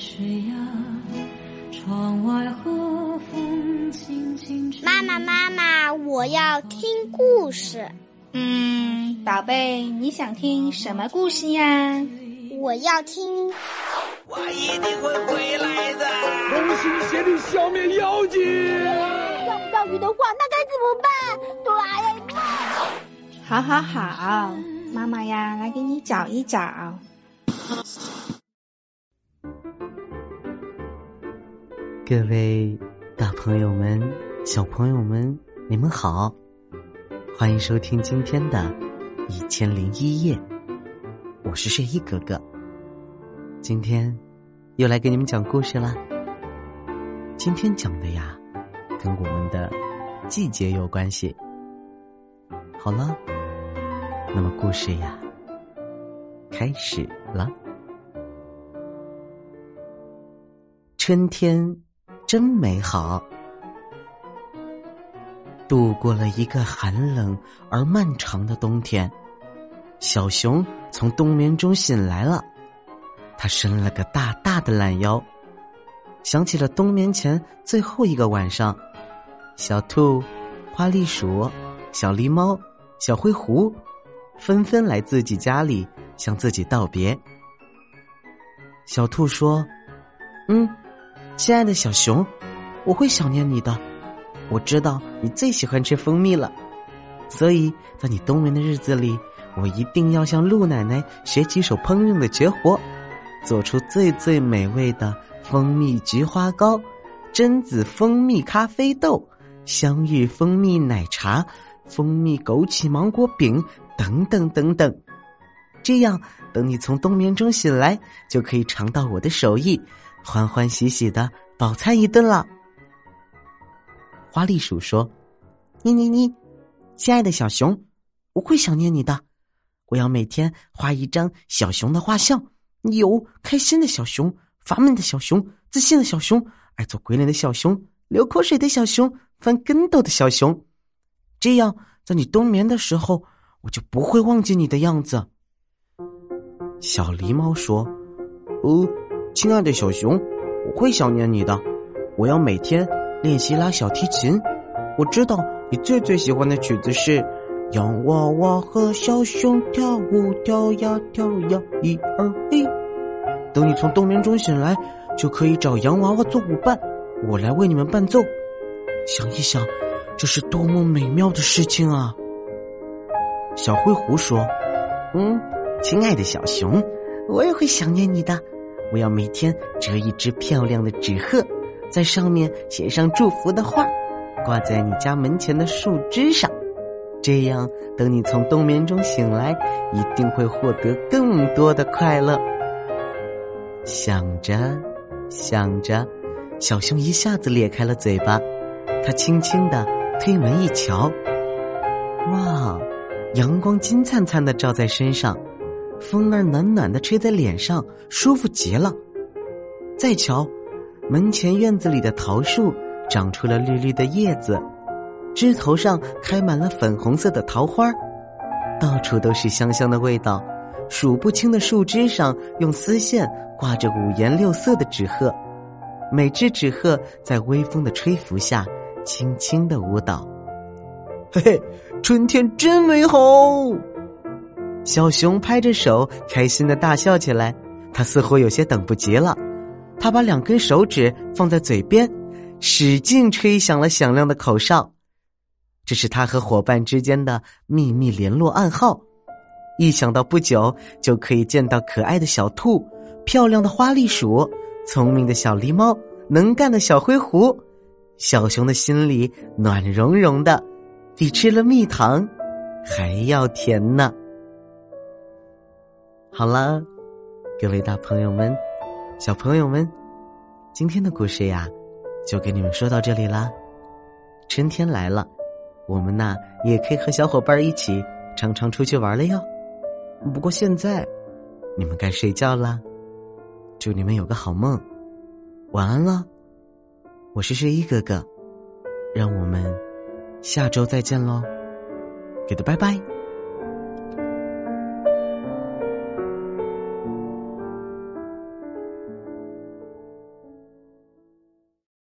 谁呀？窗外和风轻轻吹。妈妈，妈妈，我要听故事。嗯，宝贝，你想听什么故事呀？我要听。我一定会回来的。同心协力消灭妖精。钓不到鱼的话，那该怎么办？哆啦 A 梦。好好好，妈妈呀，来给你找一找。各位大朋友们、小朋友们，你们好，欢迎收听今天的《一千零一夜》，我是睡衣哥哥。今天又来给你们讲故事啦。今天讲的呀，跟我们的季节有关系。好了，那么故事呀，开始了。春天。真美好，度过了一个寒冷而漫长的冬天。小熊从冬眠中醒来了，它伸了个大大的懒腰，想起了冬眠前最后一个晚上。小兔、花栗鼠、小狸猫、小灰狐纷纷来自己家里向自己道别。小兔说：“嗯。”亲爱的小熊，我会想念你的。我知道你最喜欢吃蜂蜜了，所以在你冬眠的日子里，我一定要向鹿奶奶学几手烹饪的绝活，做出最最美味的蜂蜜菊花糕、榛子蜂蜜咖啡豆、香芋蜂蜜奶茶、蜂蜜枸杞芒果饼等等等等。这样，等你从冬眠中醒来，就可以尝到我的手艺。欢欢喜喜的饱餐一顿了。花栗鼠说：“你你你，亲爱的小熊，我会想念你的。我要每天画一张小熊的画像，有开心的小熊、烦闷的小熊、自信的小熊、爱做鬼脸的小熊、流口水的小熊、翻跟斗的小熊。这样，在你冬眠的时候，我就不会忘记你的样子。”小狸猫说：“哦。”亲爱的小熊，我会想念你的。我要每天练习拉小提琴。我知道你最最喜欢的曲子是《洋娃娃和小熊跳舞跳呀跳呀一二一》。等你从冬眠中醒来，就可以找洋娃娃做舞伴，我来为你们伴奏。想一想，这是多么美妙的事情啊！小灰狐说：“嗯，亲爱的小熊，我也会想念你的。”我要每天折一只漂亮的纸鹤，在上面写上祝福的话，挂在你家门前的树枝上。这样，等你从冬眠中醒来，一定会获得更多的快乐。想着，想着，小熊一下子咧开了嘴巴。他轻轻的推门一瞧，哇，阳光金灿灿的照在身上。风儿暖暖的吹在脸上，舒服极了。再瞧，门前院子里的桃树长出了绿绿的叶子，枝头上开满了粉红色的桃花，到处都是香香的味道。数不清的树枝上用丝线挂着五颜六色的纸鹤，每只纸鹤在微风的吹拂下轻轻的舞蹈。嘿嘿，春天真美好。小熊拍着手，开心的大笑起来。他似乎有些等不及了，他把两根手指放在嘴边，使劲吹响了响亮的口哨。这是他和伙伴之间的秘密联络暗号。一想到不久就可以见到可爱的小兔、漂亮的花栗鼠、聪明的小狸猫、能干的小灰狐，小熊的心里暖融融的，比吃了蜜糖还要甜呢。好了，各位大朋友们、小朋友们，今天的故事呀，就给你们说到这里啦。春天来了，我们呢也可以和小伙伴一起常常出去玩了哟。不过现在，你们该睡觉啦。祝你们有个好梦，晚安了。我是睡衣哥哥，让我们下周再见喽。给的拜拜。